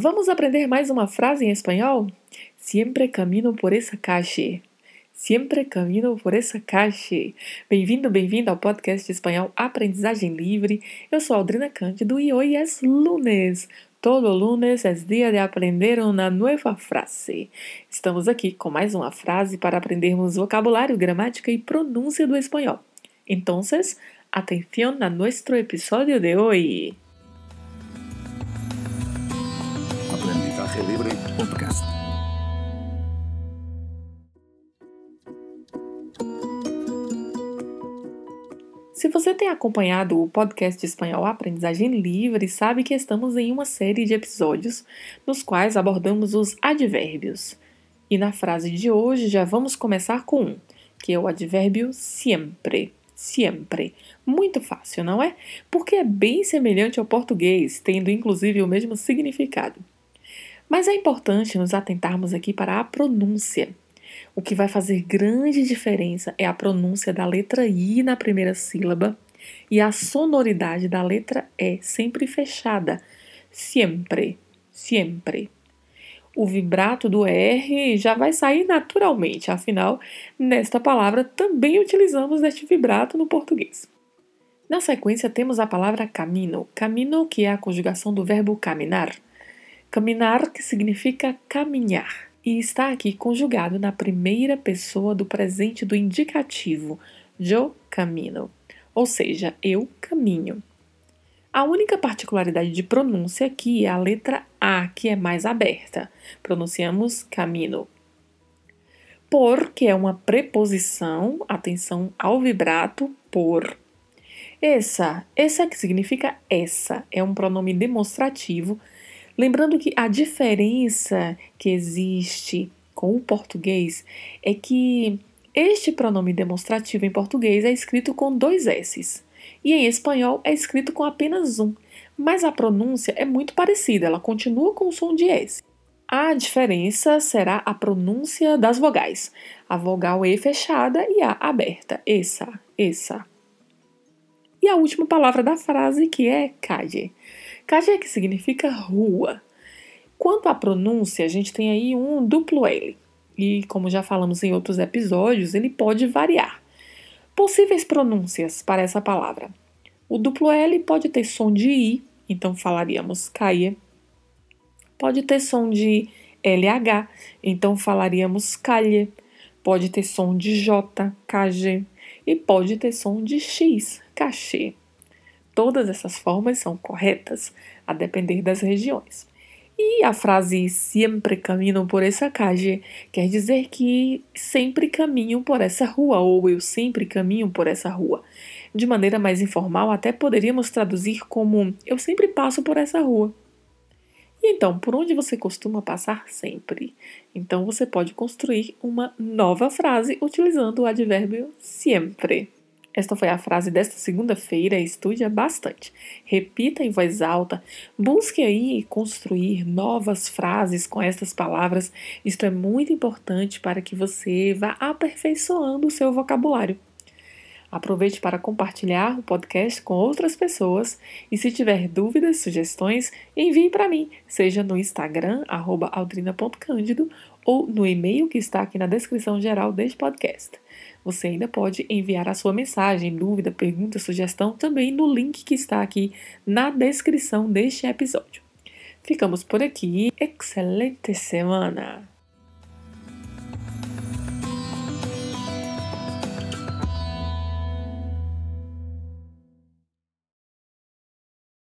Vamos aprender mais uma frase em espanhol? Siempre camino por essa calle. Siempre camino por essa calle. Bem-vindo, bem-vindo ao podcast de espanhol Aprendizagem Livre. Eu sou Aldrina Cândido e hoje é lunes. Todo lunes é dia de aprender uma nova frase. Estamos aqui com mais uma frase para aprendermos vocabulário, gramática e pronúncia do espanhol. Então, atenção a nosso episódio de hoje. Se você tem acompanhado o podcast espanhol Aprendizagem Livre, sabe que estamos em uma série de episódios nos quais abordamos os advérbios. E na frase de hoje já vamos começar com um, que é o advérbio siempre. Siempre. Muito fácil, não é? Porque é bem semelhante ao português, tendo inclusive o mesmo significado. Mas é importante nos atentarmos aqui para a pronúncia. O que vai fazer grande diferença é a pronúncia da letra I na primeira sílaba e a sonoridade da letra E, sempre fechada. Siempre, siempre. O vibrato do R já vai sair naturalmente, afinal, nesta palavra também utilizamos este vibrato no português. Na sequência, temos a palavra camino. Camino, que é a conjugação do verbo caminar. Caminar, que significa caminhar e está aqui conjugado na primeira pessoa do presente do indicativo, yo camino, ou seja, eu caminho. A única particularidade de pronúncia aqui é a letra A, que é mais aberta. Pronunciamos camino. Por, que é uma preposição, atenção ao vibrato, por. Essa, essa que significa essa, é um pronome demonstrativo Lembrando que a diferença que existe com o português é que este pronome demonstrativo em português é escrito com dois S's e em espanhol é escrito com apenas um, mas a pronúncia é muito parecida, ela continua com o som de S. A diferença será a pronúncia das vogais, a vogal E fechada e a aberta, essa, essa. E a última palavra da frase que é calle. Calle que significa rua. Quanto à pronúncia, a gente tem aí um duplo L. E como já falamos em outros episódios, ele pode variar. Possíveis pronúncias para essa palavra. O duplo L pode ter som de I, então falaríamos caie. Pode ter som de LH, então falaríamos calhe. Pode ter som de J, KG. E pode ter som de X, cachê. Todas essas formas são corretas, a depender das regiões. E a frase sempre caminho por essa calle quer dizer que sempre caminho por essa rua ou eu sempre caminho por essa rua. De maneira mais informal, até poderíamos traduzir como eu sempre passo por essa rua. E então, por onde você costuma passar sempre? Então você pode construir uma nova frase utilizando o advérbio sempre. Esta foi a frase desta segunda-feira. Estude bastante. Repita em voz alta. Busque aí construir novas frases com estas palavras. Isto é muito importante para que você vá aperfeiçoando o seu vocabulário. Aproveite para compartilhar o podcast com outras pessoas e se tiver dúvidas, sugestões, envie para mim, seja no Instagram aldrina.cândido ou no e-mail que está aqui na descrição geral deste podcast. Você ainda pode enviar a sua mensagem, dúvida, pergunta, sugestão também no link que está aqui na descrição deste episódio. Ficamos por aqui. Excelente semana!